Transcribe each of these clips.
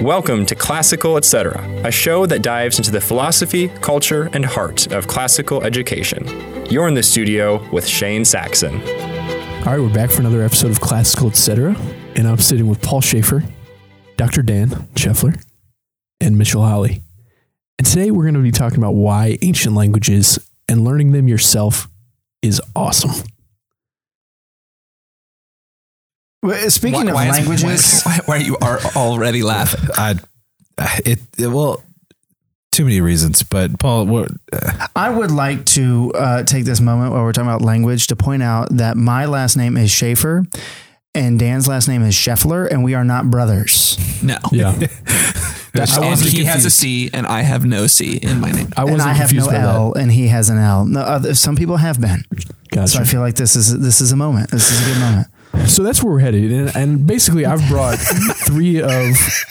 Welcome to Classical Etc., a show that dives into the philosophy, culture, and heart of classical education. You're in the studio with Shane Saxon. All right, we're back for another episode of Classical Etc. And I'm sitting with Paul Schaefer, Dr. Dan Scheffler, and Mitchell Holly. And today we're going to be talking about why ancient languages and learning them yourself is awesome. Speaking Why- of why is- languages, why, why are you are already laughing? I, it, it well, too many reasons. But Paul, what? Uh, I would like to uh, take this moment while we're talking about language to point out that my last name is Schaefer and Dan's last name is Scheffler, and we are not brothers. No. Yeah. And I wasn't he has a C, and I have no C in my name. I wasn't I have no confused by L, and he has an L. No, other, some people have been. Gotcha. So I feel like this is this is a moment. This is a good moment. So that's where we're headed. And, and basically, I've brought three of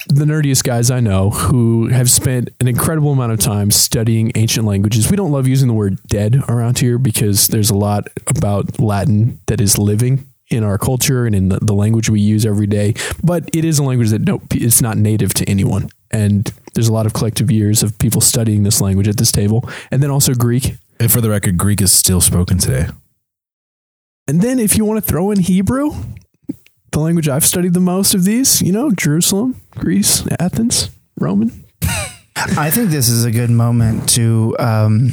the nerdiest guys I know who have spent an incredible amount of time studying ancient languages. We don't love using the word dead around here because there's a lot about Latin that is living in our culture and in the, the language we use every day. But it is a language that no, it's not native to anyone. And there's a lot of collective years of people studying this language at this table. And then also Greek. and for the record, Greek is still spoken today. And then if you want to throw in Hebrew, the language I've studied the most of these, you know, Jerusalem, Greece, Athens, Roman. I think this is a good moment to um,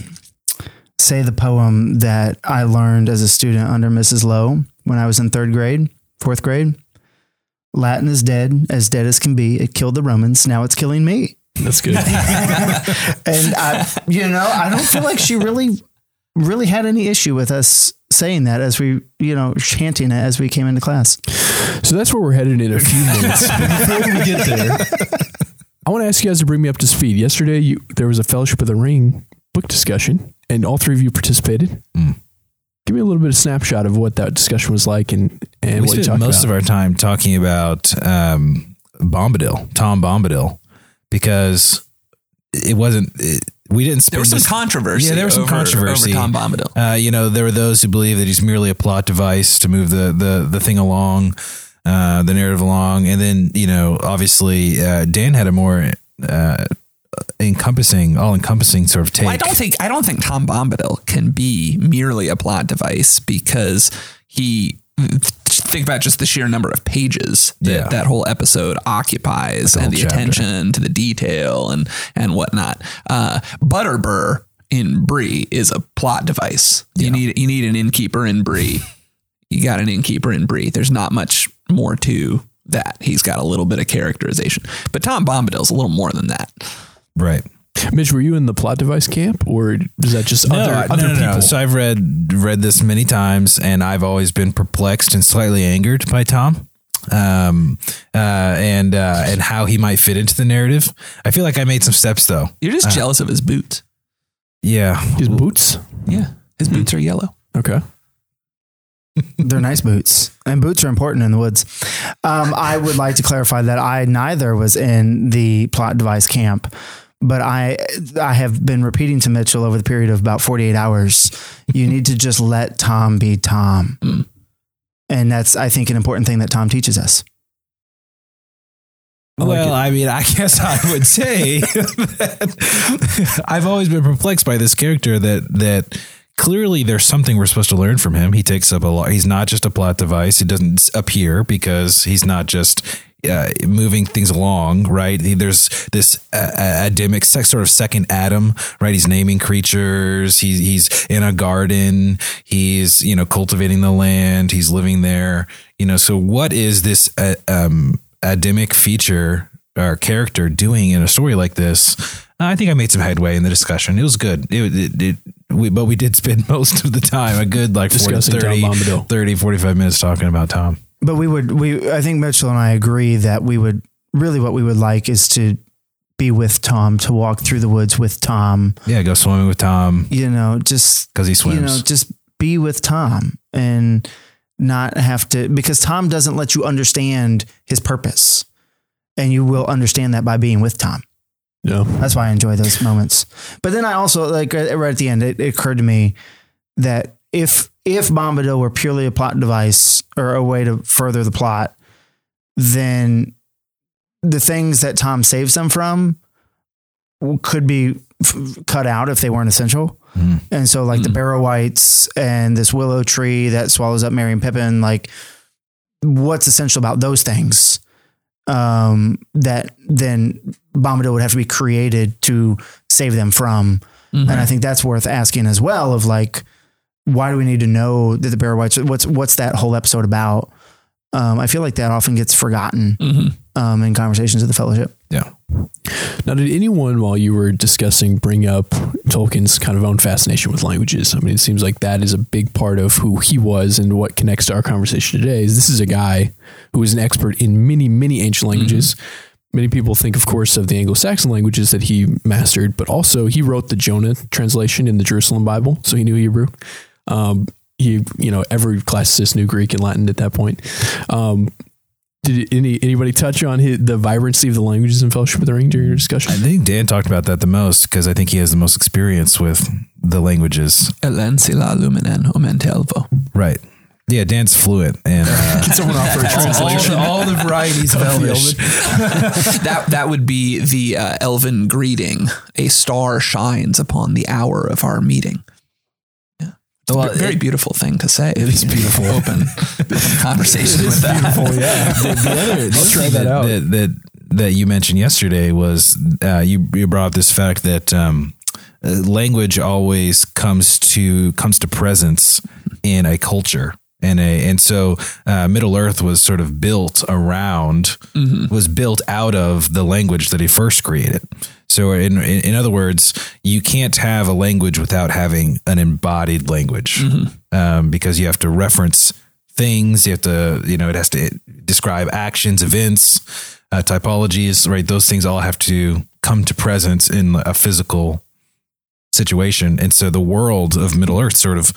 say the poem that I learned as a student under Mrs. Lowe when I was in third grade, fourth grade. Latin is dead, as dead as can be. It killed the Romans. Now it's killing me. That's good. And I, you know, I don't feel like she really, really had any issue with us saying that as we, you know, chanting it as we came into class. so that's where we're headed in a few minutes. Before we get there, I want to ask you guys to bring me up to speed. Yesterday, you, there was a Fellowship of the Ring book discussion, and all three of you participated. Mm. Give me a little bit of snapshot of what that discussion was like and, and we what spent talked most about. of our time talking about um, Bombadil, Tom Bombadil, because it wasn't. It, we didn't. Spend There was some this- controversy. Yeah, there was some controversy. over Tom Bombadil. Uh, you know, there were those who believe that he's merely a plot device to move the the the thing along, uh, the narrative along, and then you know, obviously, uh, Dan had a more uh, encompassing, all encompassing sort of take. Well, I don't think I don't think Tom Bombadil can be merely a plot device because he think about just the sheer number of pages that Yeah. that whole episode occupies the and the chapter. attention to the detail and and whatnot. Uh, Butterbur in Bree is a plot device. You need you need an innkeeper in Bree. You got an innkeeper in Bree. There's not much more to that. He's got a little bit of characterization, but Tom Bombadil's a little more than that. right. Mitch, were you in the plot device camp, or is that just No, other, I- other no, no, no. people? So I've read read this many times, and I've always been perplexed and slightly angered by Tom, um, uh, and uh, and how he might fit into the narrative. I feel like I made some steps though. You're just jealous of his boots. Yeah, His boots? Yeah, his boots are yellow. Okay. They're nice boots, and boots are important in the woods. Um, I would like to clarify that I neither was in the plot device camp, but I I have been repeating to Mitchell over the period of about forty eight hours. You need to just let Tom be Tom, Mm. and that's I think an important thing that Tom teaches us. I well, it. I mean, I guess I would say that I've always been perplexed by this character that that clearly there's something we're supposed to learn from him. He takes up a lot. He's not just a plot device. He doesn't appear because he's not just uh, moving things along, right? There's this uh, Adamic sex, sort of second Adam, right? He's naming creatures. He's he's in a garden. He's you know cultivating the land. He's living there. You know, so what is this uh, um, Adamic feature or character doing in a story like this? I think I made some headway in the discussion. It was good. It, it, it we, but we did spend most of the time, a good like 40, 30, Bombadil. 30, 45 minutes talking about Tom. But we would we I think Mitchell and I agree that we would really what we would like is to be with Tom to walk through the woods with Tom. Yeah, go swimming with Tom You know, just because he swims. you know, just be with Tom and not have to because Tom doesn't let you understand his purpose. And you will understand that by being with Tom. Yeah. That's why I enjoy those moments. But then I also like right right at the end, it, it occurred to me that if if Bombadil were purely a plot device or a way to further the plot, then the things that Tom saves them from could be f- cut out if they weren't essential. Hmm. And so, like the hmm. barrow wights and this willow tree that swallows up Merry and Pippin, like what's essential about those things um, that then Bombadil would have to be created to save them from. Mm-hmm. And I think that's worth asking as well of like, why do we need to know that the barrow wights, what's, what's that whole episode about? Um, I feel like that often gets forgotten um, in conversations of the fellowship. Yeah. Now, did anyone, while you were discussing, bring up Tolkien's kind of own fascination with languages? I mean, it seems like that is a big part of who he was and what connects to our conversation today. Is this is a guy who is an expert in many, many ancient languages. Many people think, of course, of the Anglo-Saxon languages that he mastered, but also he wrote the Jonah translation in the Jerusalem Bible, so he knew Hebrew. Um, he, you know, every classicist knew Greek and Latin at that point. Um, did any anybody touch on his, the vibrancy of the languages in Fellowship of the Ring during your discussion? I think Dan talked about that the most because I think he has the most experience with the languages. Elensila luminen omentelvo. Right. Yeah, Dan's fluent and uh, Get someone off for a translation. all, all the varieties of Elvish. that that would be the uh, elven greeting. A star shines upon the hour of our meeting. Well, a very it- beautiful thing to say. It is beautiful. Open, conversation with that. yeah. the, the other, the other try that that, out. That, that that you mentioned yesterday was uh, you you brought up this fact that um, uh, language always comes to comes to presence in a culture. And a, and so uh, Middle Earth was sort of built around was built out of the language that he first created. So in, in in other words, you can't have a language without having an embodied language um, because you have to reference things. You have to, you know, it has to describe actions, events, uh, typologies, right? Those things all have to come to presence in a physical situation. And so the world of Middle Earth sort of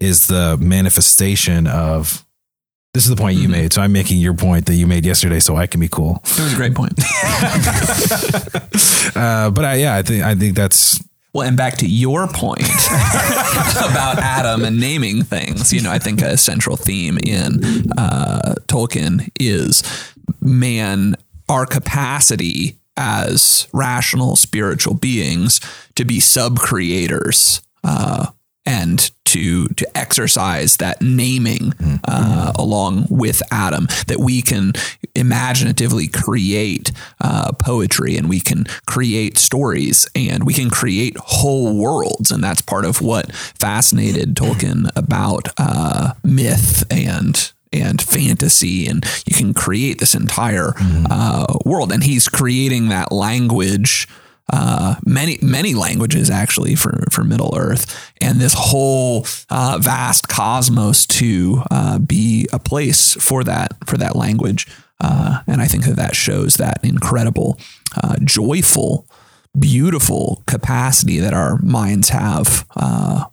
is the manifestation of. This is the point you made. So I'm making your point that you made yesterday, so I can be cool. It was a great point. Uh, but I, yeah, I think I think that's Well, and back to your point about Adam and naming things, you know, I think a central theme in uh, Tolkien is man, our capacity as rational spiritual beings to be sub creators uh, and to to exercise that naming uh, along with Adam, that we can imaginatively create uh, poetry and we can create stories and we can create whole worlds, and that's part of what fascinated Tolkien about uh, myth and and fantasy, and you can create this entire uh, world. And he's creating that language, uh, many many languages actually for for Middle Earth, and this whole uh, vast cosmos to uh, be a place for that for that language. Uh, and I think that that shows that incredible, uh, joyful, beautiful capacity that our minds have uh,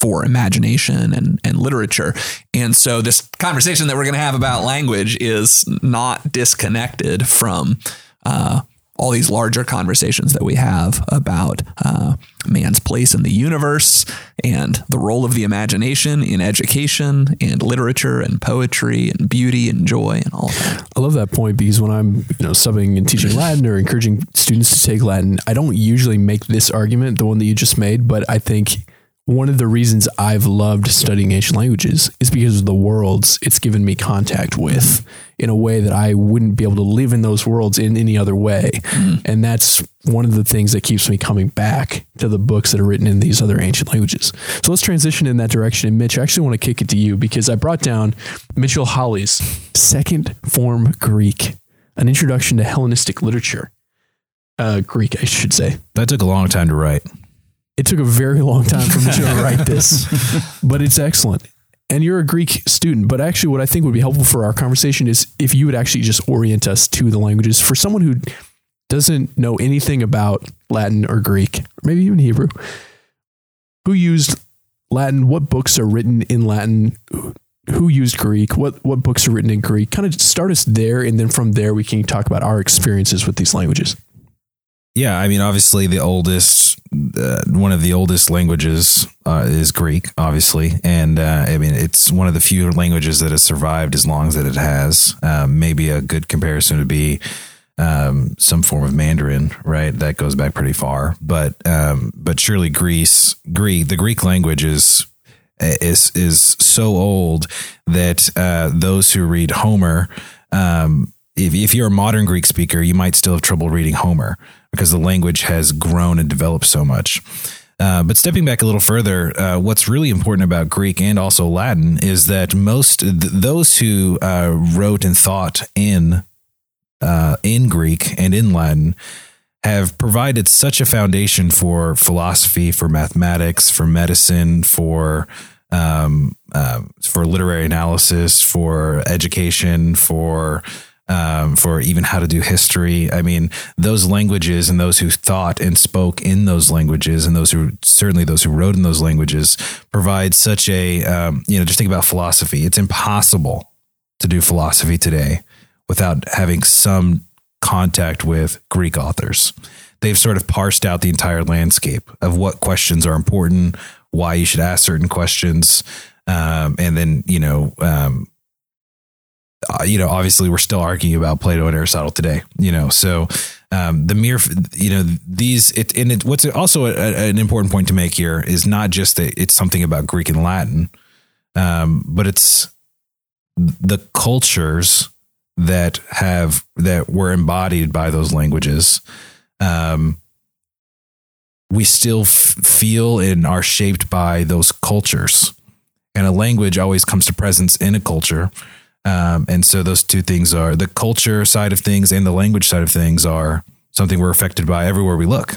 for imagination and, and literature. And so this conversation that we're going to have about language is not disconnected from uh, all these larger conversations that we have about uh, man's place in the universe and the role of the imagination in education and literature and poetry and beauty and joy and all that. I love that point because when I'm, you know, subbing and teaching Latin or encouraging students to take Latin, I don't usually make this argument, the one that you just made, but I think one of the reasons I've loved studying ancient languages is because of the worlds it's given me contact with in a way that I wouldn't be able to live in those worlds in any other way. And that's one of the things that keeps me coming back to the books that are written in these other ancient languages. So let's transition in that direction. And Mitch, I actually want to kick it to you because I brought down Mitchell Holly's second form Greek, an introduction to Hellenistic literature. Uh, Greek, I should say. that took a long time to write. It took a very long time for Mitchell to write this, but it's excellent. And you're a Greek student, but actually, what I think would be helpful for our conversation is if you would actually just orient us to the languages for someone who doesn't know anything about Latin or Greek, or maybe even Hebrew, who used Latin, what books are written in Latin, who used Greek, what, what books are written in Greek. Kind of start us there, and then from there, we can talk about our experiences with these languages. Yeah, I mean, obviously, the oldest, uh, one of the oldest languages uh, is Greek, obviously, and uh, I mean, it's one of the few languages that has survived as long as that it has. Um, maybe a good comparison would be um, some form of Mandarin, right? That goes back pretty far, but um, but surely Greece, Greek, the Greek language is is is so old that uh, those who read Homer, um, if if you're a modern Greek speaker, you might still have trouble reading Homer because the language has grown and developed so much. Uh, but stepping back a little further, uh, what's really important about Greek and also Latin is that most th- those who uh, wrote and thought in uh, in Greek and in Latin have provided such a foundation for philosophy, for mathematics, for medicine, for um, uh, for literary analysis, for education, for um, for even how to do history. I mean, those languages and those who thought and spoke in those languages, and those who certainly those who wrote in those languages, provide such a um, you know just think about philosophy. It's impossible to do philosophy today without having some contact with Greek authors. They've sort of parsed out the entire landscape of what questions are important, why you should ask certain questions, um, and then you know um, uh, you know, obviously we're still arguing about Plato and Aristotle today, you know, so um, the mere, you know, these, it, and it, what's also a, a, an important point to make here is not just that it's something about Greek and Latin, um, but it's the cultures that have, that were embodied by those languages. Um, we still f- feel and are shaped by those cultures. And a language always comes to presence in a culture um, and so those two things are the culture side of things and the language side of things are something we're affected by everywhere we look.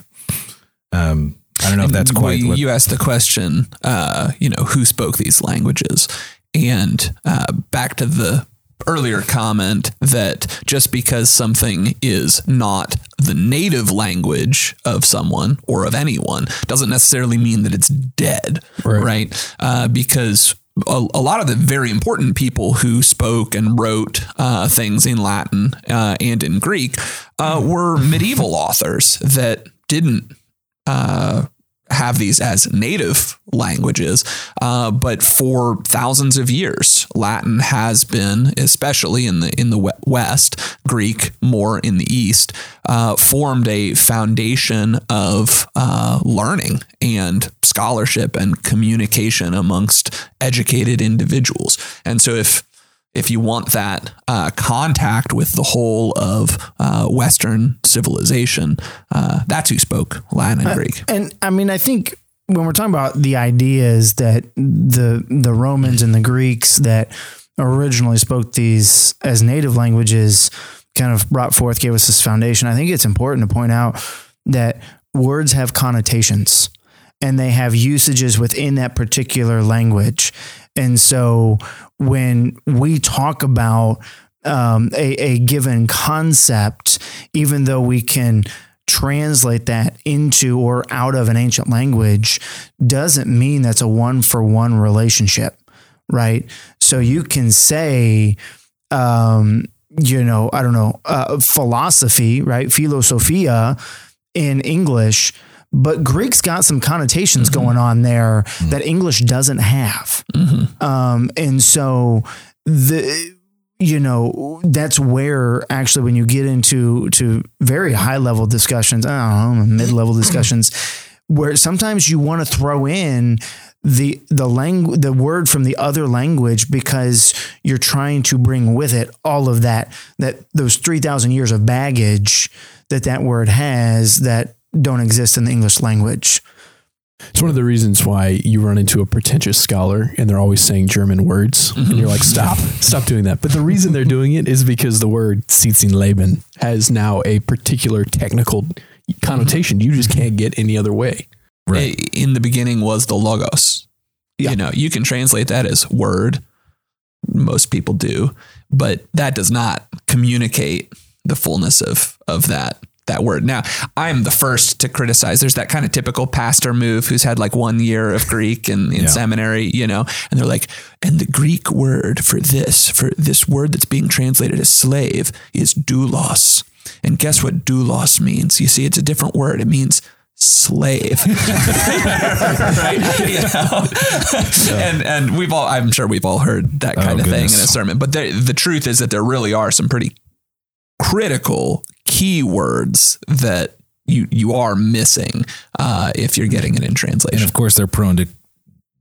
Um, I don't know if that's quite. Well, you asked the question, uh, you know, who spoke these languages, and uh, back to the earlier comment that just because something is not the native language of someone or of anyone doesn't necessarily mean that it's dead, right? right? Uh, because a, a, lot of the very important people who spoke and wrote uh, things in Latin uh, and in Greek uh, were medieval authors that didn't uh, have these as native languages, uh, but for thousands of years, Latin has been, especially in the in the West, Greek more in the East, uh, formed a foundation of uh, learning and scholarship and communication amongst educated individuals. And so, if if you want that uh, contact with the whole of uh, Western civilization, uh, that's who spoke Latin and uh, Greek. and I mean, I think when we're talking about the ideas that the the Romans and the Greeks that originally spoke these as native languages kind of brought forth, gave us this foundation. I think it's important to point out that words have connotations and they have usages within that particular language. And so when we talk about um, a, a given concept, even though we can translate that into or out of an ancient language, doesn't mean that's a one for one relationship, right? So you can say, um, you know, I don't know, uh, philosophy, right? Philosophia in English but Greek's got some connotations mm-hmm. going on there mm-hmm. that English doesn't have. Mm-hmm. Um, and so the you know that's where actually when you get into to very high level discussions, I don't know, mid level discussions, where sometimes you want to throw in the the language the word from the other language because you're trying to bring with it all of that that those 3000 years of baggage that that word has that don't exist in the English language. It's one of the reasons why you run into a pretentious scholar and they're always saying German words. Mm-hmm. And you're like, stop, stop doing that. But the reason they're doing it is because the word Leben has now a particular technical connotation you just can't get any other way. Right. In the beginning was the logos. Yeah. You know, you can translate that as word. Most people do, but that does not communicate the fullness of of that that word. Now, I'm the first to criticize. There's that kind of typical pastor move who's had like one year of Greek in, in yeah. seminary, you know, and they're like, and the Greek word for this, for this word that's being translated as slave is doulos. And guess what doulos means? You see, it's a different word. It means slave right you know? yeah. and and we've all i'm sure we've all heard that kind oh, of goodness. thing in a sermon but the truth is that there really are some pretty critical key words that you you are missing uh, if you're getting it in translation. And of course, they're prone to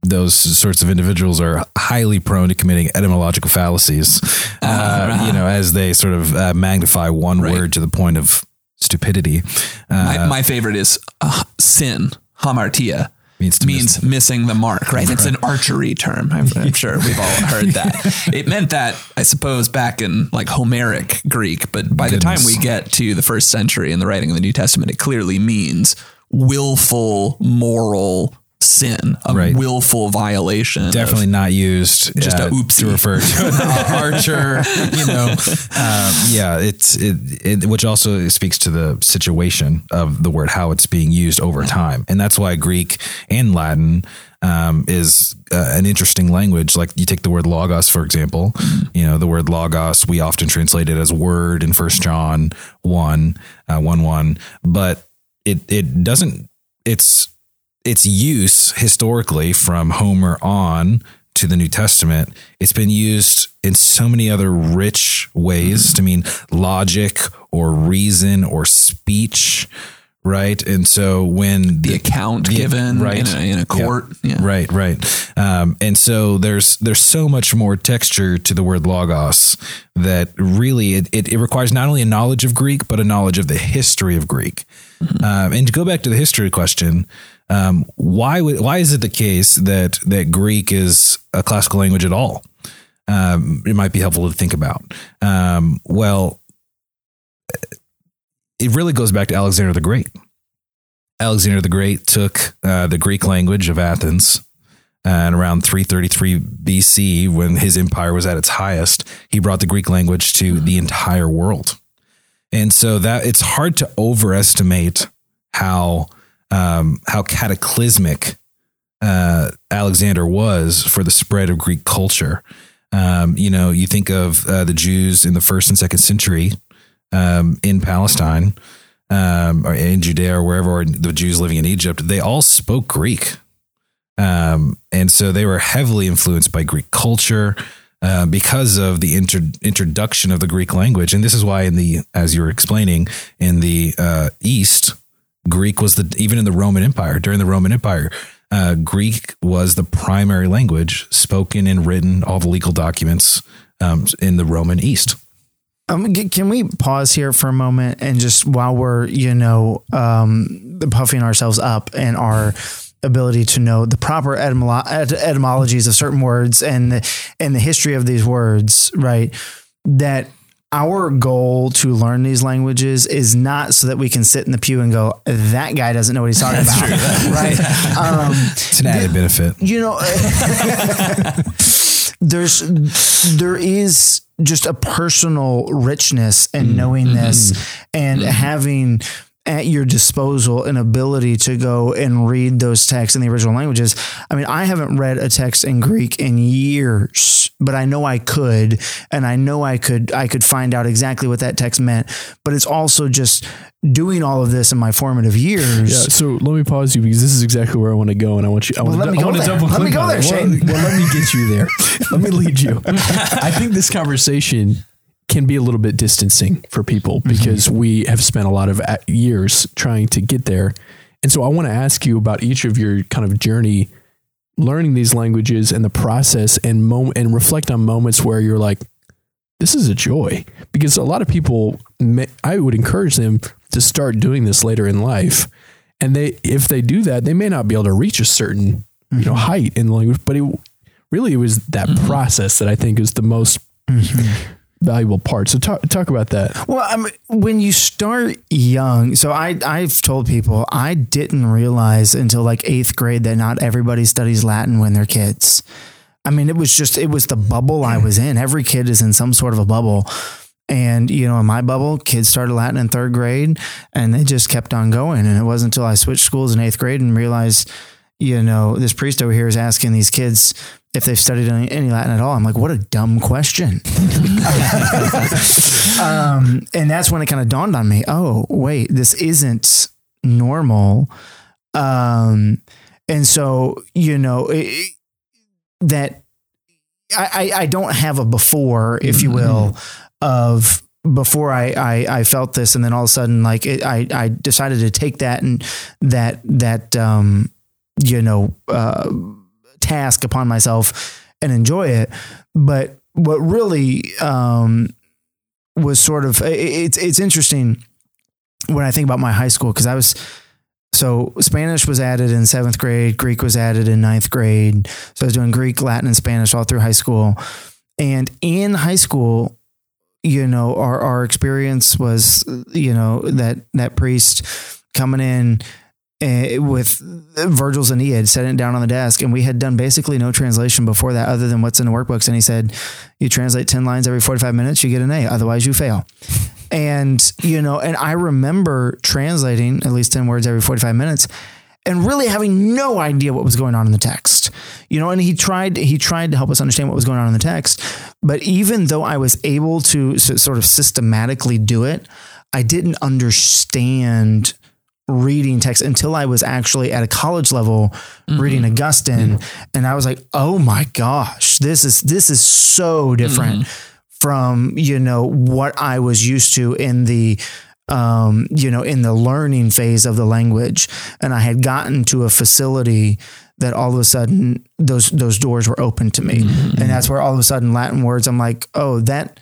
those sorts of individuals are highly prone to committing etymological fallacies. Uh, you know, as they sort of uh, magnify one Right. word to the point of stupidity. Uh, my, my favorite is uh, sin, hamartia. Means means missing the mark, right? It's an archery term. I'm, I'm sure we've all heard that. It meant that, I suppose, back in like Homeric Greek, but by the time we get to the first century in the writing of the New Testament, it clearly means willful moral sin, a Right. willful violation. definitely not used Just a uh, oopsie. to refer to an archer you know um, yeah it's it, it which also speaks to the situation of the word how it's being used over time and that's why greek and latin um, is uh, an interesting language like you take the word logos for example you know the word logos we often translate it as word in first john 1 uh, 1 1 but it it doesn't it's its use historically from Homer on to the New Testament, it's been used in so many other rich ways. To mean logic or reason or speech, right? And so when the account Yeah, given right. in, a, in a court. Yeah. Right, right. Um, and so there's there's so much more texture to the word logos that really it, it, it requires not only a knowledge of Greek but a knowledge of the history of Greek. Um, and to go back to the history question, um, why would, why is it the case that that Greek is a classical language at all? Um, it might be helpful to think about. Um, well, it really goes back to Alexander the Great. Alexander the Great took uh, the Greek language of Athens, and around 333 BC, when his empire was at its highest, he brought the Greek language to the entire world. And so that it's hard to overestimate how um, how cataclysmic uh, Alexander was for the spread of Greek culture. Um, you know, you think of uh, the Jews in the first and second century um, in Palestine um, or in Judea or wherever, or the Jews living in Egypt, they all spoke Greek. Um, and so they were heavily influenced by Greek culture uh, because of the intro- introduction of the Greek language. And this is why, in the, as you were explaining, in the uh, East, Greek was the, even in the Roman Empire, during the Roman Empire, uh, Greek was the primary language spoken and written, all the legal documents um, in the Roman East. Um, can we pause here for a moment and just while we're you know um, puffing ourselves up and our ability to know the proper etymolo- et- etymologies of certain words and the, and the history of these words, right? That our goal to learn these languages is not so that we can sit in the pew and go, that guy doesn't know what he's talking about, right? Um, It's an added benefit. you know there's there is just a personal richness in mm. knowing mm-hmm. this mm-hmm. and mm-hmm. having at your disposal an ability to go and read those texts in the original languages. I mean, I haven't read a text in Greek in years, but I know I could, and I know I could I could find out exactly what that text meant. But it's also just doing all of this in my formative years. Yeah, so let me pause you because this is exactly where I want to go, and I want you. I want let to, me I go want to there. double Let me go there, it. Well, Shane. well, let me get you there. let me lead you. I think this conversation can be a little bit distancing for people Mm-hmm. because we have spent a lot of uh, years trying to get there, and so I want to ask you about each of your kind of journey learning these languages and the process and moment and reflect on moments where you're like this is a joy. Because a lot of people may, i would encourage them to start doing this later in life. And they if they do that they may not be able to reach a certain you know mm-hmm. height in the language but it really it was that mm-hmm. process that i think is the most mm-hmm. Valuable part so talk talk about that Well, I mean, when you start young, so I I've told people I didn't realize until like eighth grade that not everybody studies Latin when they're kids. I mean, it was just it was the bubble I was in. Every kid is in some sort of a bubble. And you know, in my bubble, kids started Latin in third grade, and they just kept on going. And it wasn't until I switched schools in eighth grade and realized, you know, this priest over here is asking these kids if they've studied any, Latin at all. I'm like, what a dumb question. um, and that's when it kind of dawned on me. Oh, wait, this isn't normal. Um, and so you know it, that I, I I don't have a before, if you will, of before I, I I felt this, and then all of a sudden, like it, I I decided to take that and that that um you know uh, task upon myself and enjoy it. But what really um was sort of it, it's it's interesting when I think about my high school because I was so Spanish was added in seventh grade, Greek was added in ninth grade. So I was doing Greek, Latin, and Spanish all through high school. And in high school, you know, our, our experience was, you know, that that priest coming in Eh, with Virgil's Aeneid, setting it down on the desk, and we had done basically no translation before that, other than what's in the workbooks. And he said, "You translate ten lines every forty-five minutes, you get an A. Otherwise, you fail." And you know, and I remember translating at least ten words every forty-five minutes, and really having no idea what was going on in the text. You know, and he tried he tried to help us understand what was going on in the text, but even though I was able to sort of systematically do it, I didn't understand reading text until I was actually at a college level mm-hmm. reading mm-hmm. Augustine. And I was like, "Oh my gosh, this is this is so different mm-hmm. from, you know, what I was used to in the um, you know, in the learning phase of the language. And I had gotten to a facility that all of a sudden those those doors were open to me. And that's where all of a sudden Latin words, I'm like, oh, that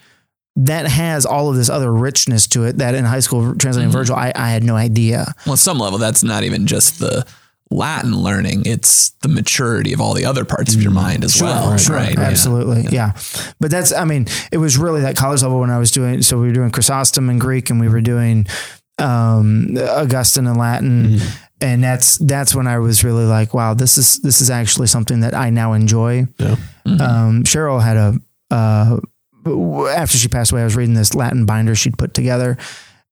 that has all of this other richness to it that in high school translating Virgil, I, I had no idea. Well, at some level, that's not even just the Latin learning; it's the maturity of all the other parts of your mind as well. Sure, right? Absolutely, yeah. But that's, I mean, it was really that college level when I was doing. So we were doing Chrysostom in Greek, and we were doing um, Augustine in Latin, and that's that's when I was really like, wow, this is this is actually something that I now enjoy. Yeah. Um, Cheryl had a uh, after she passed away, I was reading this Latin binder she'd put together,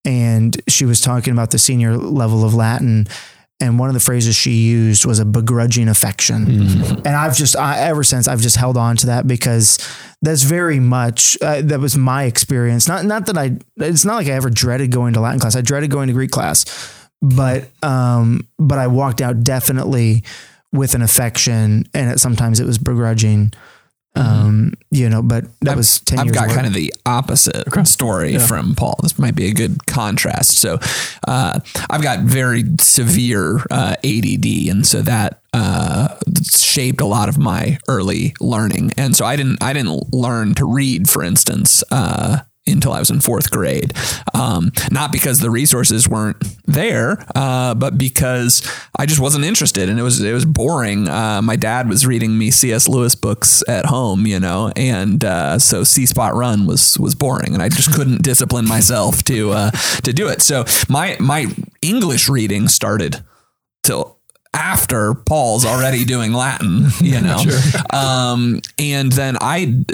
and she was talking about the senior level of Latin. And one of the phrases she used was a begrudging affection. And I've just, I, ever since, I've just held on to that because that's very much, uh, that was my experience. Not, not that I, it's not like I ever dreaded going to Latin class. I dreaded going to Greek class, but, um, but I walked out definitely with an affection and it, sometimes it was begrudging. Um, you know, but that was 10 I've years got work. kind of the opposite story from Paul. This might be a good contrast. So, uh, I've got very severe uh, ADD, and so that uh, shaped a lot of my early learning. And so I didn't I didn't learn to read, for instance. Uh, until I was in fourth grade, um, not because the resources weren't there, uh, but because I just wasn't interested, and it was it was boring. Uh, my dad was reading me C.S. Lewis books at home, you know, and uh, so See Spot Run was was boring, and I just couldn't discipline myself to uh, to do it. So my my English reading started till after Paul's already doing Latin, you know, um, and then I.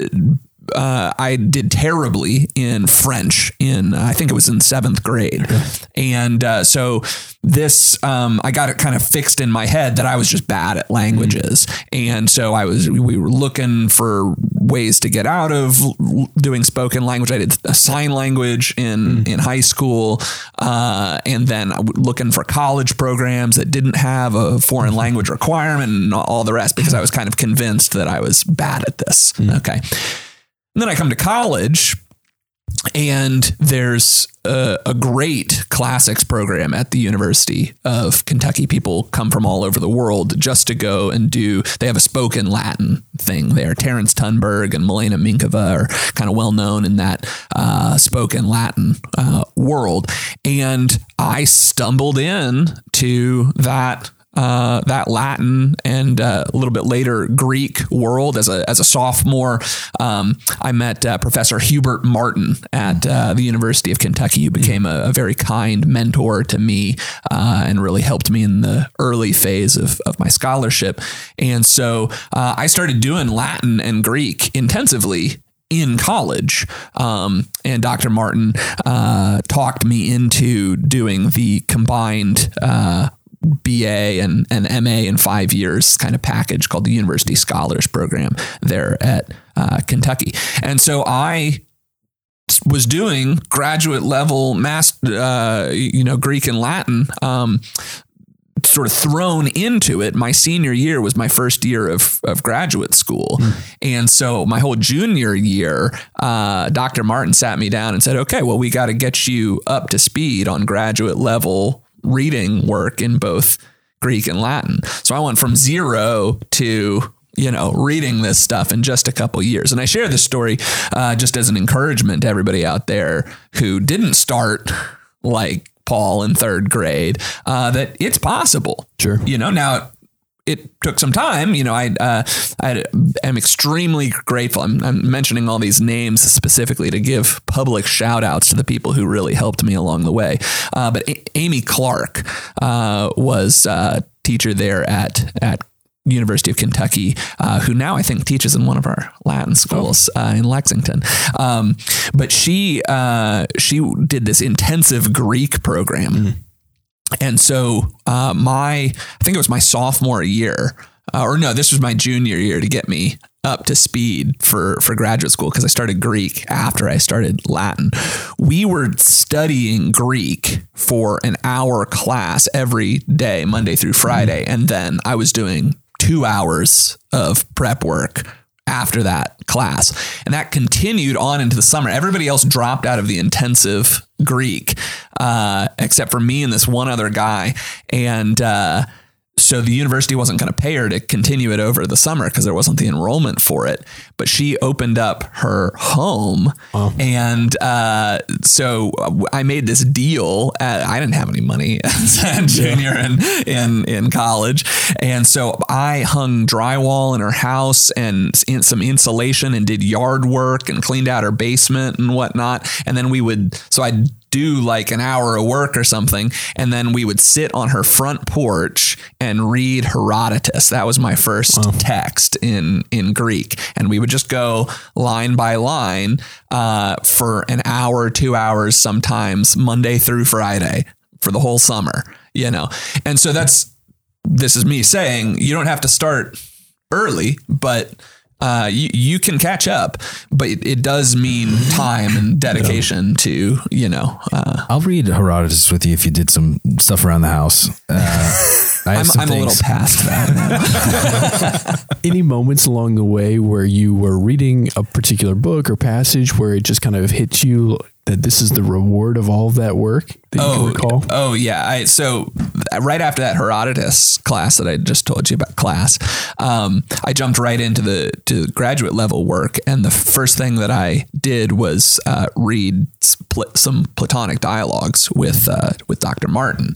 Uh, I did terribly in French in I think it was in seventh grade, and uh, so this um, I got it kind of fixed in my head that I was just bad at languages, and so I was we were looking for ways to get out of doing spoken language. I did a sign language in in high school, uh, and then looking for college programs that didn't have a foreign language requirement and all the rest because I was kind of convinced that I was bad at this. Okay. And then I come to college, and there's a, a great classics program at the University of Kentucky. People come from all over the world just to go and do. They have a spoken Latin thing there. Terence Tunberg and Milena Minkova are kind of well known in that uh, spoken Latin uh, world. And I stumbled in to that uh, that Latin and uh, a little bit later Greek world as a as a sophomore. Um, I met uh, Professor Hubert Martin at uh, the University of Kentucky, who became a, a very kind mentor to me uh, and really helped me in the early phase of, of my scholarship. And so uh, I started doing Latin and Greek intensively in college. Um, and Dr. Martin uh, talked me into doing the combined BA and, and MA in five years kind of package called the University Scholars Program there at uh, Kentucky. And so I was doing graduate level mass, uh, you know, Greek and Latin um, sort of thrown into it. My senior year was my first year of, of graduate school. And so my whole junior year, uh, Dr. Martin sat me down and said, okay, well, we got to get you up to speed on graduate level reading work in both Greek and Latin. So I went from zero to you know, reading this stuff in just a couple years. And I share this story uh, just as an encouragement to everybody out there who didn't start like Paul in third grade, uh, that it's possible. Sure. You know, now it took some time. You know, I uh, I am extremely grateful. I'm, I'm, mentioning all these names specifically to give public shout outs to the people who really helped me along the way. Uh, but a- Amy Clark uh, was a teacher there at at University of Kentucky, uh, who now I think teaches in one of our Latin schools uh, in Lexington. Um, but she uh, she did this intensive Greek program. And so uh, my, I think it was my sophomore year, uh, or no, this was my junior year to get me up to speed for for graduate school because I started Greek after I started Latin. We were studying Greek for an hour class every day, Monday through Friday, and then I was doing two hours of prep work after that class. And that continued on into the summer. Everybody else dropped out of the intensive Greek, uh, except for me and this one other guy. And, uh, so the university wasn't going to pay her to continue it over the summer because there wasn't the enrollment for it. But she opened up her home, and uh, so I made this deal. At, I didn't have any money as a junior in, in in college, and so I hung drywall in her house and in some insulation and did yard work and cleaned out her basement and whatnot. And then we would so I would do like an hour of work or something. And then we would sit on her front porch and read Herodotus. That was my first text in, in Greek. And we would just go line by line uh, for an hour, two hours, sometimes Monday through Friday for the whole summer, you know? And so that's, this is me saying you don't have to start early, but uh, you, you can catch up, but it, it does mean time and dedication to, you know, uh, I'll read Herodotus with you if you did some stuff around the house. Uh, I have I'm, some I'm a little past that. Any moments along the way where you were reading a particular book or passage where it just kind of hits you that this is the reward of all of that work that you can Oh, recall? oh yeah. I, so right after that Herodotus class that I just told you about class, um, I jumped right into the to graduate level work, and the first thing that I did was uh, read some Platonic dialogues with uh, with Dr. Martin.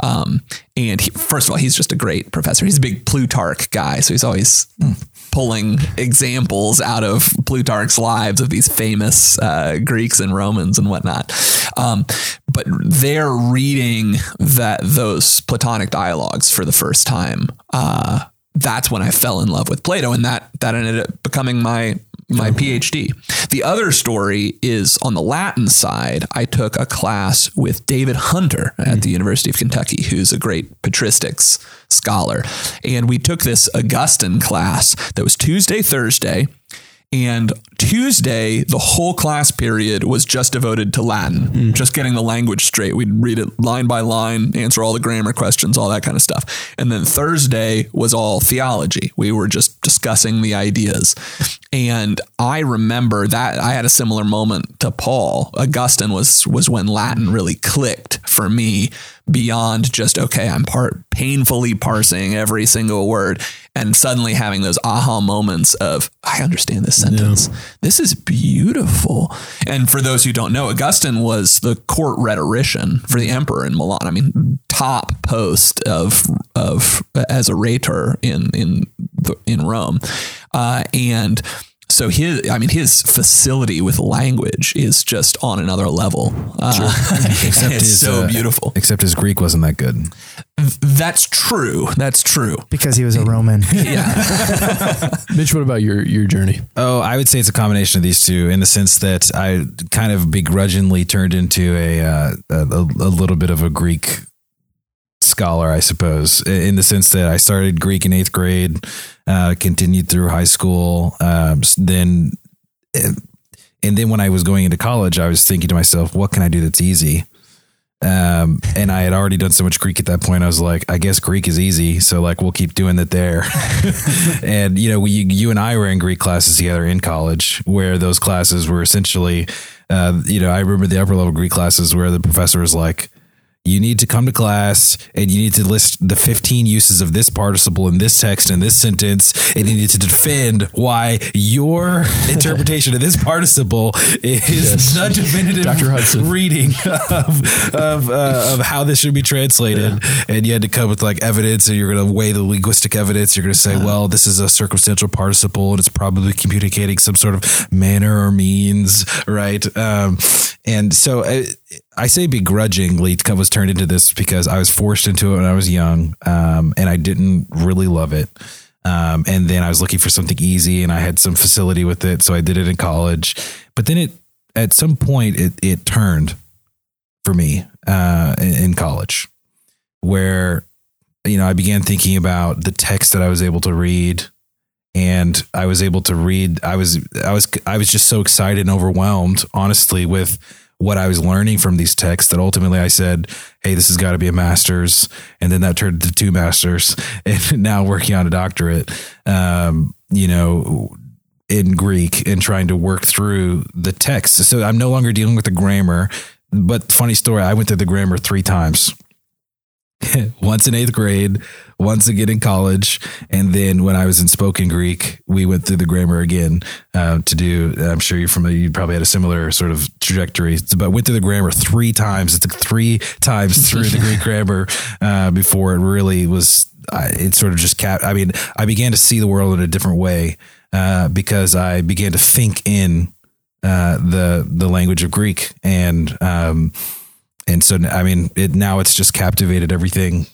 Um, and he, first of all, he's just a great professor. He's a big Plutarch guy, so he's always pulling examples out of Plutarch's lives of these famous uh, Greeks and Romans and whatnot. Um, but they're reading that those Platonic dialogues for the first time. Uh, that's when I fell in love with Plato, and that that ended up becoming my my PhD. The other story is on the Latin side. I took a class with David Hunter at mm-hmm. the University of Kentucky, who's a great patristics scholar. And we took this Augustine class that was Tuesday, Thursday. And Tuesday, the whole class period was just devoted to Latin, mm. just getting the language straight. We'd read it line by line, answer all the grammar questions, all that kind of stuff. And then Thursday was all theology. We were just discussing the ideas. And I remember that I had a similar moment to Paul. Augustine was was when Latin really clicked for me beyond just okay, I'm part painfully parsing every single word and suddenly having those aha moments of I understand this sentence. This is beautiful. And for those who don't know, Augustine was the court rhetorician for the emperor in Milan. I mean, top post of of as a rhetor in in in Rome, uh, and. So his, I mean, his facility with language is just on another level. Uh, Except it's his, so uh, beautiful. Except his Greek wasn't that good. That's true. That's true. because he was a Roman. Yeah. Mitch, what about your your journey? Oh, I would say it's a combination of these two in the sense that I kind of begrudgingly turned into a uh, a, a little bit of a Greek scholar, I suppose, in the sense that I started Greek in eighth grade, uh, continued through high school, um, then, and then when I was going into college, I was thinking to myself, what can I do that's easy? Um, and I had already done so much Greek at that point. I was like, I guess Greek is easy. So like, we'll keep doing it there. and you know, we, you and I were in Greek classes together in college where those classes were essentially, uh, you know, I remember the upper level Greek classes where the professor was like, you need to come to class and you need to list the 15 uses of this participle in this text and this sentence and you need to defend why your interpretation of this participle is the definitive Dr. Hudson. reading of of, uh, of how this should be translated. And you had to come with like evidence and you're going to weigh the linguistic evidence. You're going to say well this is a circumstantial participle and it's probably communicating some sort of manner or means right? Um, and so uh, I say begrudgingly was turned into this because I was forced into it when I was young, um, and I didn't really love it. Um, and then I was looking for something easy, and I had some facility with it, so I did it in college. But then it, at some point, it it turned for me uh, in, in college, where you know I began thinking about the text that I was able to read, and I was able to read. I was I was I was just so excited and overwhelmed, honestly, with what I was learning from these texts that ultimately I said, Hey, this has got to be a master's. And then that turned into two masters and now working on a doctorate, um, you know, in Greek and trying to work through the text. So I'm no longer dealing with the grammar. But funny story, I went through the grammar three times. once in eighth grade, once again in college, and then when I was in spoken Greek, we went through the grammar again uh, to do. I'm sure you're familiar. You probably had a similar sort of trajectory, but went through the grammar three times. It took three times through the Greek grammar uh, before it really was. I, it sort of just cap. I mean, I began to see the world in a different way uh, because I began to think in uh, the the language of Greek and. Um, and so I mean, it now it's just captivated everything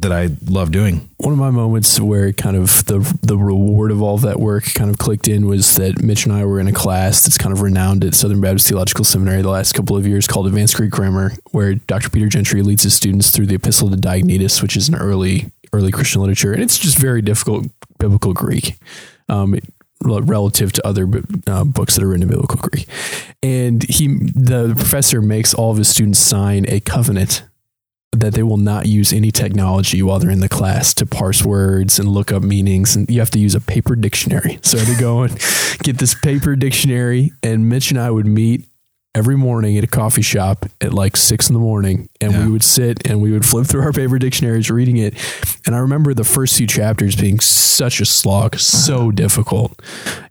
that I love doing. One of my moments where kind of the the reward of all that work kind of clicked in was that Mitch and I were in a class that's kind of renowned at Southern Baptist Theological Seminary the last couple of years called Advanced Greek Grammar, where Dr. Peter Gentry leads his students through the Epistle to Diognetus, which is an early early Christian literature, and it's just very difficult biblical Greek. Um, relative to other uh, books that are written in biblical Greek. And he, the professor makes all of his students sign a covenant that they will not use any technology while they're in the class to parse words and look up meanings. And you have to use a paper dictionary. So to go and get this paper dictionary, and Mitch and I would meet every morning at a coffee shop at like six in the morning and Yeah. we would sit and we would flip through our paper dictionaries reading it. And i remember the first few chapters being such a slog so uh-huh. difficult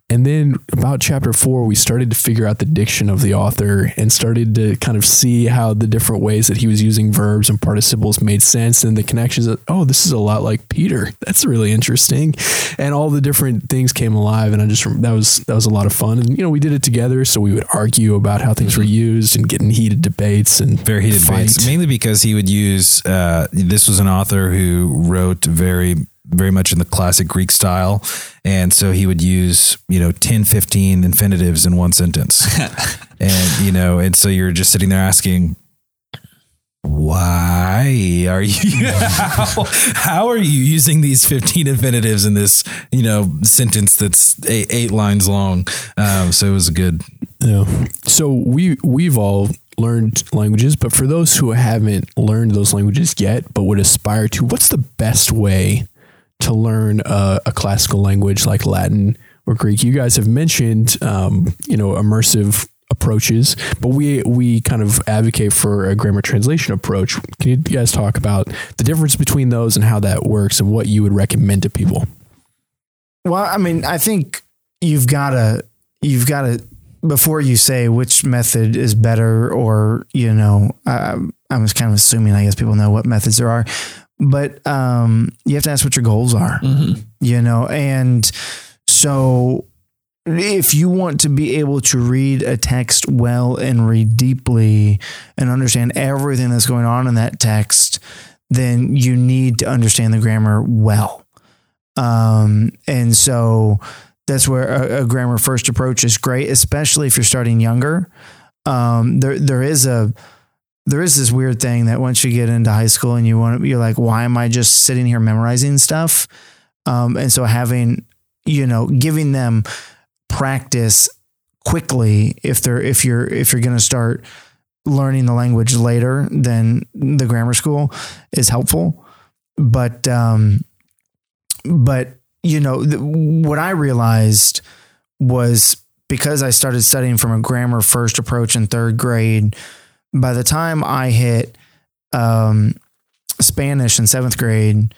and then about chapter four we started to figure out the diction of the author and started to kind of see how the different ways that he was using verbs and participles made sense and the connections that oh this is a lot like peter that's really interesting and all the different things came alive and i just that was that was a lot of fun and you know we did it together so we would argue about how things were used and get in heated debates and Very heated fight. debates, mainly because he would use. Uh, this was an author who wrote very, very much in the classic Greek style, and so he would use you know 10, 15 infinitives in one sentence, and you know, and so you're just sitting there asking. Why are you how, how are you using these 15 infinitives in this you know sentence that's eight, eight lines long um, so it was a good Yeah. So we we've all learned languages, but for those who haven't learned those languages yet, but would aspire to, what's the best way to learn a, a classical language like Latin or Greek? You guys have mentioned, um, you know, immersive approaches, but we we kind of advocate for a grammar translation approach. Can you guys talk about the difference between those and how that works and what you would recommend to people? Well, I mean, I think you've got to, you've got to, before you say which method is better, or, you know, I, I was kind of assuming, I guess people know what methods there are, but um, you have to ask what your goals are, you know, and so if you want to be able to read a text well and read deeply and understand everything that's going on in that text, then you need to understand the grammar well. Um, and so that's where a, a grammar first approach is great, especially if you're starting younger. Um, there, there is a, there is this weird thing that once you get into high school and you want to, you're like, why am I just sitting here memorizing stuff? Um, and so having, you know, giving them practice quickly if they're, if you're, if you're going to start learning the language later than the grammar school is helpful. But, um, but you know, th- what I realized was because I started studying from a grammar first approach in third grade, by the time I hit um, Spanish in seventh grade,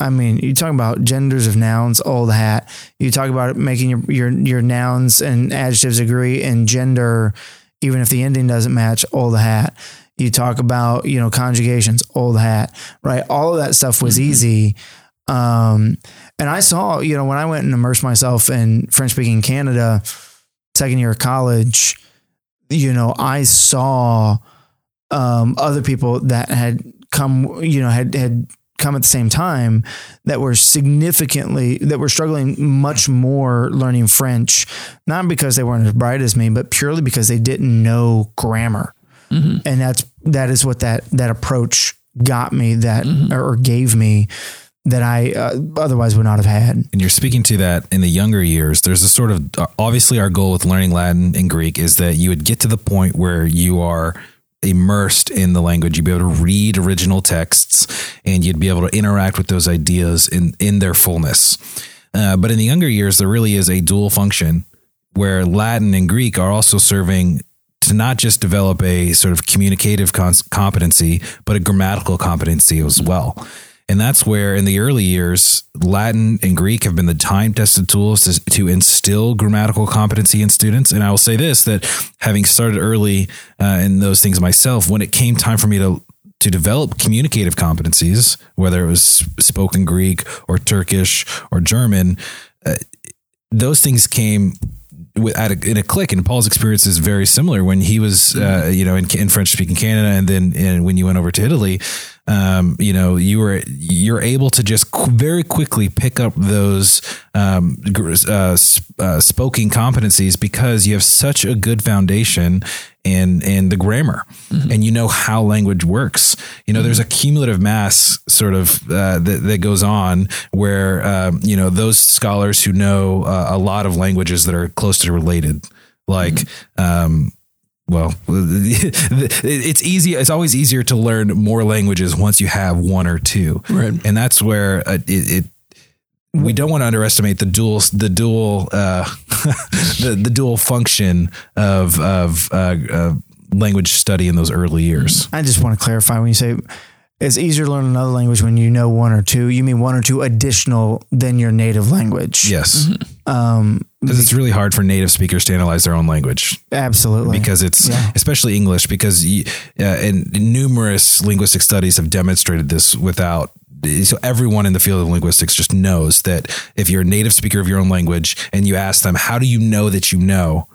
I mean, you talk about genders of nouns, old hat. You talk about making your, your, your nouns and adjectives agree in gender, even if the ending doesn't match, old hat. You talk about, you know, conjugations, old hat, right? All of that stuff was easy. Um, and I saw, you know, when I went and immersed myself in French speaking Canada, second year of college, you know, I saw um, other people that had come, you know, had had come at the same time that were significantly that were struggling much more learning French, not because they weren't as bright as me, but purely because they didn't know grammar. And that's that is what that that approach got me that or gave me that I uh, otherwise would not have had. and you're speaking to that in the younger years. There's a sort of obviously our goal with learning latin and greek is that you would get to the point where you are immersed in the language. You'd be able to read original texts and you'd be able to interact with those ideas in in their fullness. Uh, but in the younger years there really is a dual function where latin and greek are also serving to not just develop a sort of communicative cons- competency but a grammatical competency as well and that's where, in the early years, Latin and Greek have been the time tested tools to, to instill grammatical competency in students. And I will say this that having started early uh, in those things myself, when it came time for me to to develop communicative competencies, whether it was spoken Greek or Turkish or German, uh, those things came with a, in a click. And Paul's experience is very similar when he was, uh, you know, in, in French speaking Canada, and then and when you went over to Italy, um, you know, you were you're able to just qu- very quickly pick up those um, gr- uh, sp- uh, spoken competencies because you have such a good foundation in in the grammar, and you know how language works. You know, there's a cumulative mass sort of uh, that that goes on where um, you know those scholars who know uh, a lot of languages that are closely related, like. Um, well, it's easy. It's always easier to learn more languages once you have one or two, Right. And that's where uh, it, it. We don't want to underestimate the dual, the dual, uh, the the dual function of of uh, uh, language study in those early years. I just want to clarify when you say it's easier to learn another language when you know one or two. You mean one or two additional than your native language? Yes, Um, because it's really hard for native speakers to analyze their own language. absolutely. because it's Yeah. especially English because y- uh, and numerous linguistic studies have demonstrated this without so everyone in the field of linguistics just knows that if you're a native speaker of your own language and you ask them how do you know that you know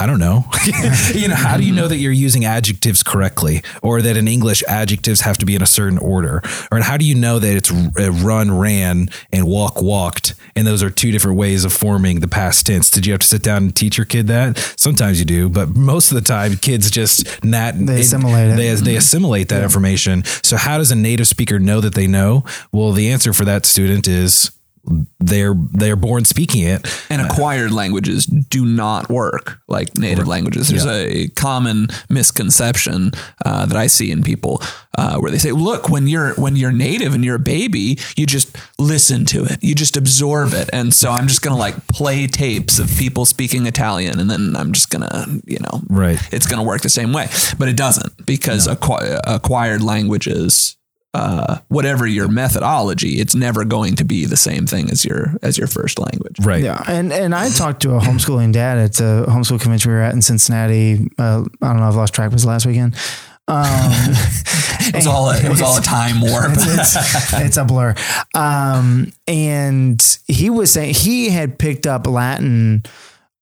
I don't know. you know, how do you know that you're using adjectives correctly or that in English adjectives have to be in a certain order? Or how do you know that it's run, ran and walk, walked? And those are two different ways of forming the past tense. Did you have to sit down and teach your kid that? Sometimes you do, but most of the time kids just nat They assimilate it. They, they mm-hmm. assimilate that information. So how does a native speaker know that they know? Well, the answer for that student is they're they're born speaking it. and acquired languages do not work like native languages. There's a common misconception uh, that I see in people uh, where they say, "Look, when you're when you're native and you're a baby, you just listen to it, you just absorb it." And so I'm just gonna like play tapes of people speaking Italian, and then I'm just gonna, you know, Right. It's gonna work the same way, but it doesn't because acqui- acquired languages uh, whatever your methodology, it's never going to be the same thing as your as your first language. Right. Yeah, and and I talked to a homeschooling dad at the homeschool convention we were at in Cincinnati. Uh, I don't know, I've lost track. Was it last weekend? Um, It was all a, it was all a time warp. it's, it's a blur. Um, and he was saying he had picked up Latin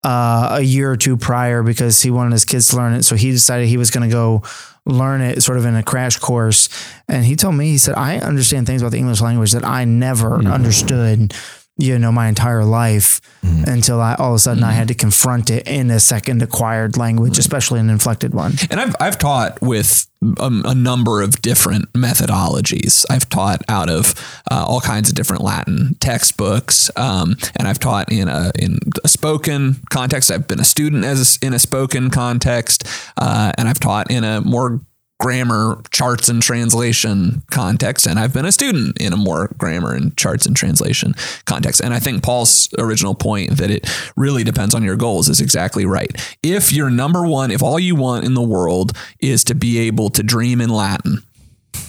uh, a year or two prior because he wanted his kids to learn it. So he decided he was going to go learn it sort of in a crash course. And he told me, he said, I understand things about the English language that I never mm-hmm. understood you know, my entire life until I all of a sudden I had to confront it in a second acquired language, especially an inflected one. And I've I've taught with um, a number of different methodologies. I've taught out of uh, all kinds of different Latin textbooks, um, and I've taught in a in a spoken context. I've been a student as a, in a spoken context, uh, and I've taught in a more grammar charts and translation context and I've been a student in a more grammar and charts and translation context and I think Paul's original point that it really depends on your goals is exactly right. If your number one if all you want in the world is to be able to dream in Latin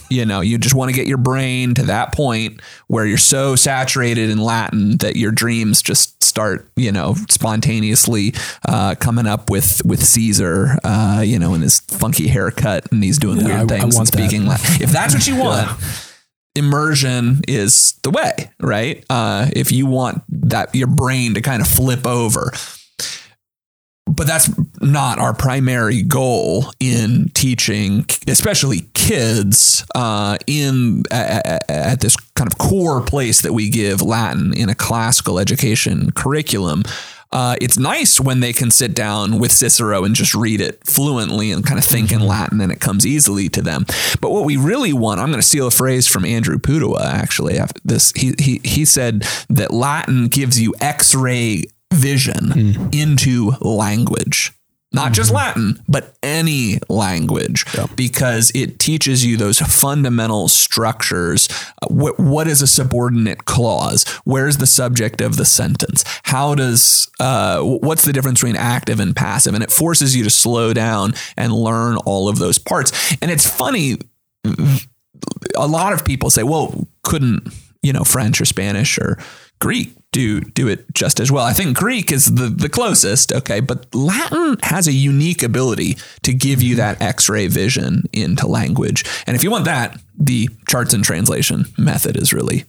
you know, you just want to get your brain to that point where you're so saturated in Latin that your dreams just start, you know, spontaneously uh, coming up with with Caesar, uh, you know, in his funky haircut and he's doing Yeah, weird I- I things and want that. speaking Latin. If that's what you want. Immersion is the way, right? Uh, if you want that your brain to kind of flip over, but that's not our primary goal in teaching, especially kids, uh, in at, at this kind of core place that we give Latin in a classical education curriculum. Uh, it's nice when they can sit down with Cicero and just read it fluently and kind of think in Latin and it comes easily to them. But what we really want, I'm going to steal a phrase from Andrew Pudewa. Actually, after this he he he said that Latin gives you X-ray vision into language. Not just Latin, but any language, because it teaches you those fundamental structures. What, what is a subordinate clause? Where's the subject of the sentence? How does, uh, what's the difference between active and passive? And it forces you to slow down and learn all of those parts. And it's funny, a lot of people say, well, couldn't, you know, French or Spanish or Greek do do it just as well. I think Greek is the the closest, okay, but Latin has a unique ability to give you that X-ray vision into language. And if you want that, the charts and translation method is really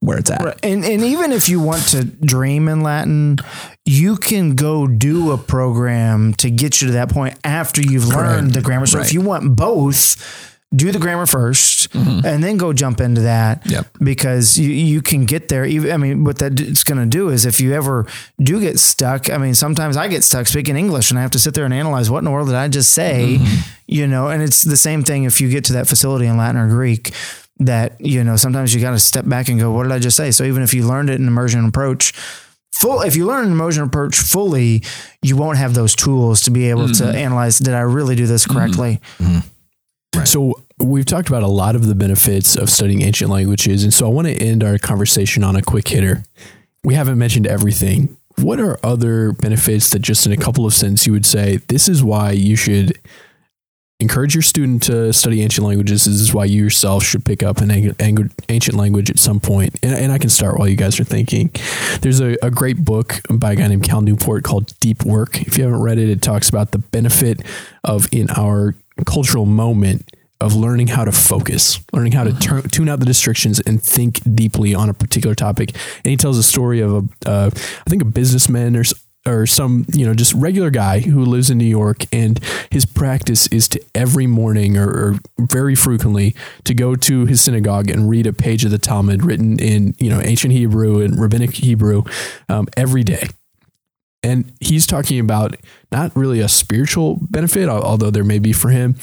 where it's at. And and even if you want to dream in Latin, you can go do a program to get you to that point after you've learned the grammar. So if you want both, do the grammar 1st and then go jump into that. Mm-hmm. Yep. Because you, you can get there. Even I mean, what that it's going to do is if you ever do get stuck. I mean, sometimes I get stuck speaking English and I have to sit there and analyze what in the world did I just say, Mm-hmm. you know. And it's the same thing if you get to that facility in Latin or Greek that you know sometimes you got to step back and go what did i just say so even if you learned it in immersion approach full if you learn an immersion approach fully you won't have those tools to be able to analyze did i really do this correctly So we've talked about a lot of the benefits of studying ancient languages, and so I want to end our conversation on a quick hitter. We haven't mentioned everything. What are other benefits that just in a couple of sentences you would say this is why you should encourage your student to study ancient languages? This is why you yourself should pick up an ancient language at some point. And, and I can start while you guys are thinking. There's a, a great book by a guy named Cal Newport called Deep Work. If you haven't read it, it talks about the benefit of in our cultural moment of learning how to focus, learning how to turn, tune out the distractions and think deeply on a particular topic. And he tells a story of a, uh, I think a businessman or or some you know just regular guy who lives in New York, and his practice is to every morning or, or very frequently to go to his synagogue and read a page of the Talmud written in you know ancient Hebrew and rabbinic Hebrew um, every day. And he's talking about not really a spiritual benefit, although there may be for him.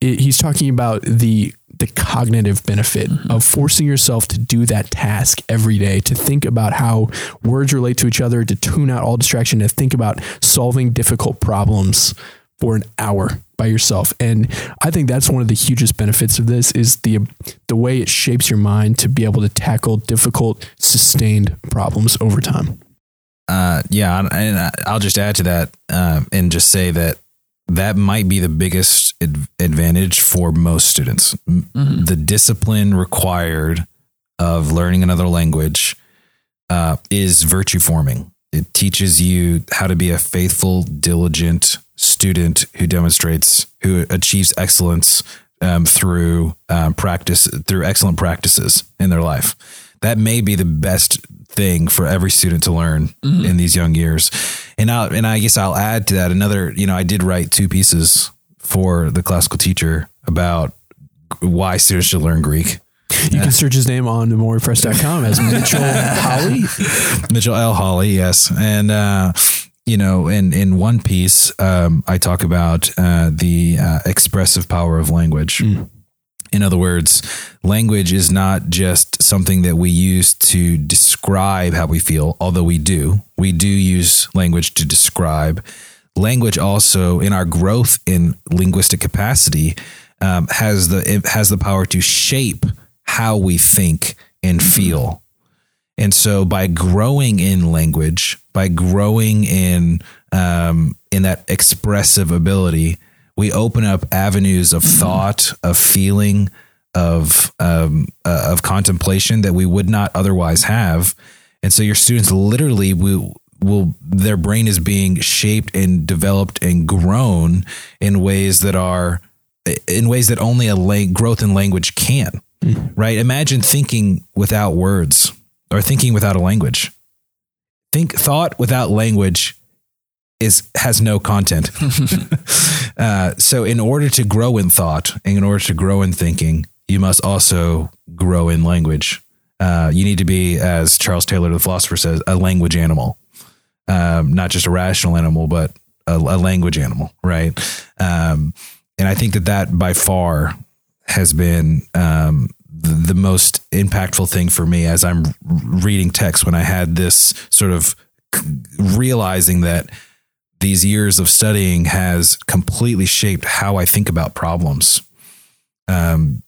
It, he's talking about the the cognitive benefit mm-hmm. of forcing yourself to do that task every day, to think about how words relate to each other, to tune out all distraction, to think about solving difficult problems for an hour by yourself. And I think that's one of the hugest benefits of this is the the way it shapes your mind to be able to tackle difficult, sustained problems over time. Uh, yeah, and- I'll just add to that uh, and just say that that might be the biggest ad- advantage for most students. M- The discipline required of learning another language uh, is virtue forming. It teaches you how to be a faithful, diligent student who demonstrates, who achieves excellence um, through um, practice, through excellent practices in their life. That may be the best thing for every student to learn in these young years. And I and I guess I'll add to that another. You know, I did write two pieces for the classical teacher about why students should learn Greek. You can search his name on memoriapress.com as Mitchell Holly. Mitchell L. Holly, yes, and uh, you know, in in one piece, um, I talk about uh, the uh, expressive power of language. In other words, language is not just something that we use to describe how we feel, although we do. We do use language to describe. Language also, in our growth in linguistic capacity, um, has the it has the power to shape how we think and feel. And so, by growing in language, by growing in um, in that expressive ability, we open up avenues of thought, of feeling, of um, uh, of contemplation that we would not otherwise have. And so, your students literally will will their brain is being shaped and developed and grown in ways that are in ways that only a lang- growth in language can. Right? Imagine thinking without words or thinking without a language. Think thought without language is has no content. uh, so, in order to grow in thought and in order to grow in thinking, you must also grow in language. Uh, you need to be, as Charles Taylor, the philosopher, says, a language animal, um, not just a rational animal, but a, a language animal, right? Um, and I think that that by far has been um, the, the most impactful thing for me as I'm reading text when I had this sort of realizing that these years of studying has completely shaped how I think about problems. Um,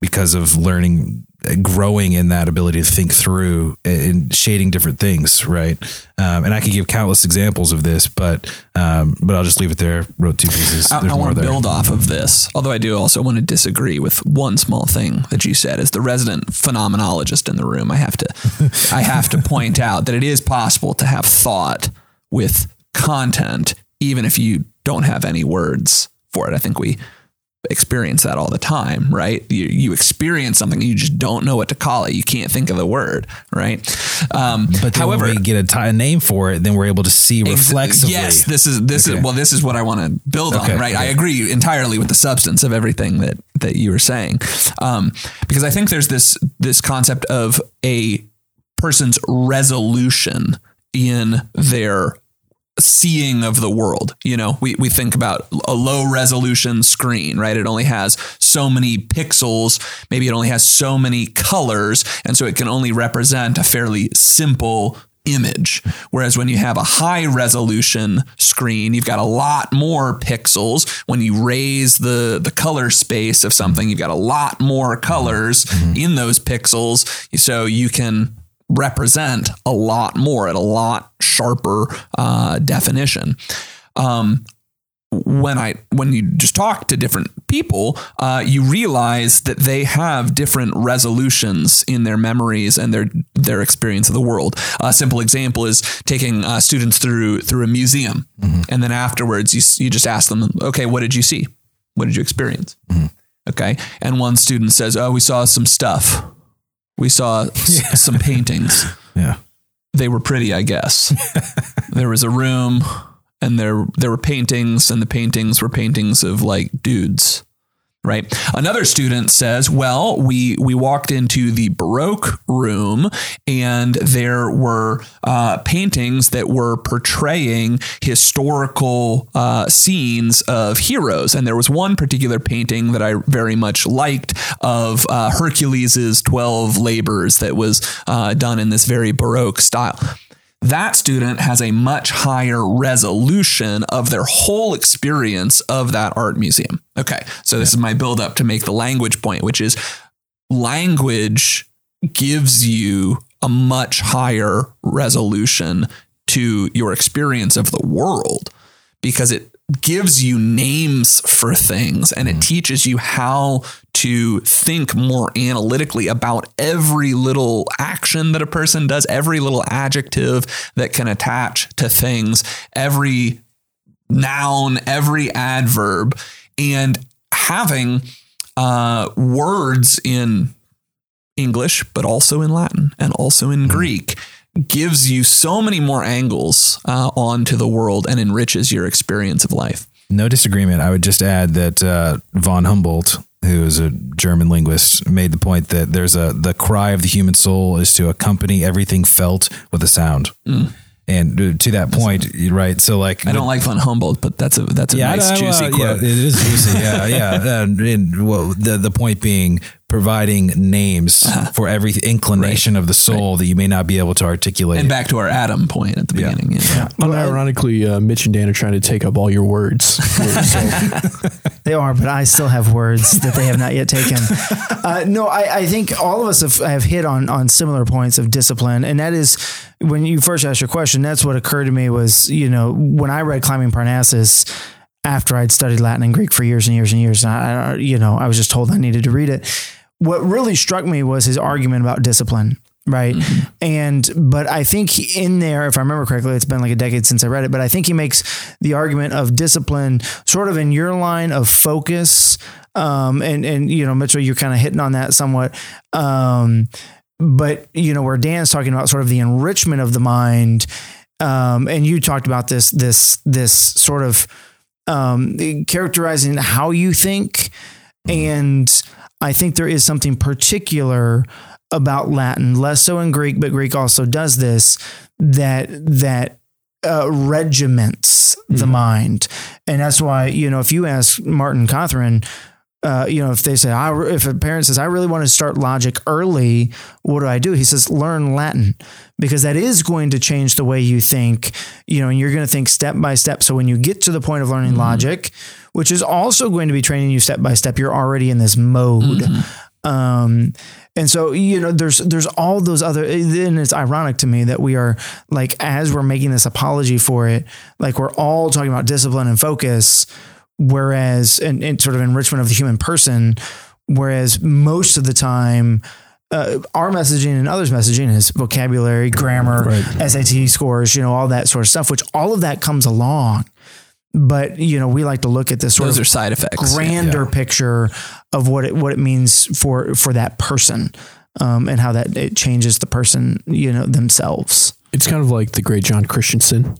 because of learning, growing in that ability to think through and shading different things, right? Um, and I could give countless examples of this, but um, but I'll just leave it there. Wrote two pieces. I, There's I want to build off of this, although I do also want to disagree with one small thing that you said. As the resident phenomenologist in the room, I have to, I have to point out that it is possible to have thought with content, even if you don't have any words for it. I think we experience that all the time, right? You, you experience something, you just don't know what to call it. You can't think of the word, right? Um, But then however, when we get a, name for it, then we're able to see Ex- reflexively. Yes, this is this Okay. is well, this is what I want to build Okay, on. Right, I agree entirely with the substance of everything that that you were saying, um, because I think there's this this concept of a person's resolution in their seeing of the world. You know, we, we think about a low resolution screen, right? It only has so many pixels. Maybe it only has so many colors. And so it can only represent a fairly simple image. Whereas when you have a high resolution screen, you've got a lot more pixels. When you raise the, the color space of something, you've got a lot more colors mm-hmm. in those pixels. So you can represent a lot more at a lot sharper uh, definition. Um, when I when you just talk to different people, uh, you realize that they have different resolutions in their memories and their their experience of the world. A simple example is taking uh, students through through a museum, and then afterwards you you just ask them, okay, what did you see? What did you experience? Okay, and one student says, oh, we saw some stuff. We saw s- some paintings yeah. they were pretty, I guess. there was a room and there there were paintings and the paintings were paintings of like dudes. Right. Another student says, "Well, we we walked into the Baroque room, and there were uh, paintings that were portraying historical uh, scenes of heroes, and there was one particular painting that I very much liked of uh, Hercules's twelve labors that was uh, done in this very Baroque style." That student has a much higher resolution of their whole experience of that art museum. Okay, so this is my build up to make the language point, which is language gives you a much higher resolution to your experience of the world because it gives you names for things and it teaches you how to think more analytically about every little action that a person does, every little adjective that can attach to things, every noun, every adverb, and having uh, words in English, but also in Latin and also in Greek gives you so many more angles uh, onto the world and enriches your experience of life. No disagreement. I would just add that uh, von Humboldt who is a German linguist, made the point that there's a the cry of the human soul is to accompany everything felt with a sound. And uh, to that point, right? So like, I don't like von Humboldt, but that's a that's a nice I- juicy well, quote. Yeah, it is juicy. Yeah, yeah. And, and well, the the point being providing names Uh-huh. for every inclination of the soul that you may not be able to articulate. and back to our Adam point at the Yeah. beginning. Yeah. Unironically, uh, Mitch and Dan are trying to take up all your words. So, They are, but I still have words that they have not yet taken. Uh, no, I, I think all of us have, have hit on on similar points of discipline, and that is when you first asked your question. That's what occurred to me was you know when I read Climbing Parnassus after I'd studied Latin and Greek for years and years and years, and I, I you know I was just told I needed to read it. What really struck me was his argument about discipline. Right. And, but I think in there, if I remember correctly, it's been like a decade since I read it, but I think he makes the argument of discipline sort of in your line of focus. Um, and, and, you know, Mitchell, you're kind of hitting on that somewhat. Um, but, you know, where Dan's talking about sort of the enrichment of the mind. Um, and you talked about this, this, this sort of, um, characterizing how you think. And I think there is something particular about Latin, less so in Greek, but Greek also does this that that uh, regiments the mind, and that's why you know if you ask Martin Cothran. Uh, you know, if they say, I, if a parent says, I really want to start logic early, what do I do? He says, learn Latin because that is going to change the way you think, you know, and you're going to think step by step. So when you get to the point of learning logic, which is also going to be training you step by step, you're already in this mode. Um, and so, you know, there's, there's all those other, and it's ironic to me that we are like, as we're making this apology for it, like we're all talking about discipline and focus, whereas, and, and sort of enrichment of the human person, whereas most of the time, uh, our messaging and others' messaging is vocabulary, grammar, SAT scores, you know, all that sort of stuff, which all of that comes along. But, you know, we like to look at this sort Those of are side effects. grander picture of what it what it means for for that person um, and how that it changes the person you know themselves. it's kind of like the great John Christensen,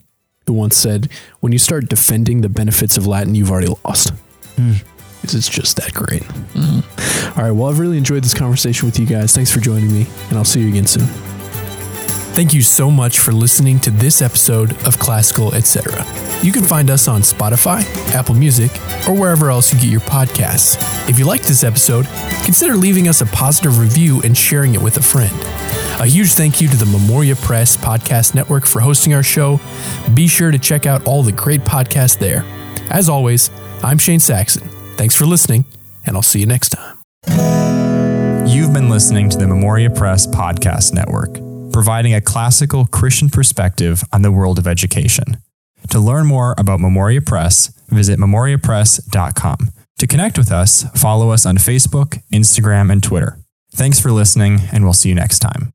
who once said, "When you start defending the benefits of Latin, you've already lost." Hmm. Because it's just that great. Hmm. All right. Well, I've really enjoyed this conversation with you guys. Thanks for joining me, and I'll see you again soon. Thank you so much for listening to this episode of Classical Etc. You can find us on Spotify, Apple Music, or wherever else you get your podcasts. If you liked this episode, consider leaving us a positive review and sharing it with a friend. A huge thank you to the Memoria Press Podcast Network for hosting our show. Be sure to check out all the great podcasts there. As always, I'm Shane Saxon. Thanks for listening, and I'll see you next time. You've been listening to the Memoria Press Podcast Network, providing a classical Christian perspective on the world of education. To learn more about Memoria Press, visit memoriapress.com. To connect with us, follow us on Facebook, Instagram, and Twitter. Thanks for listening, and we'll see you next time.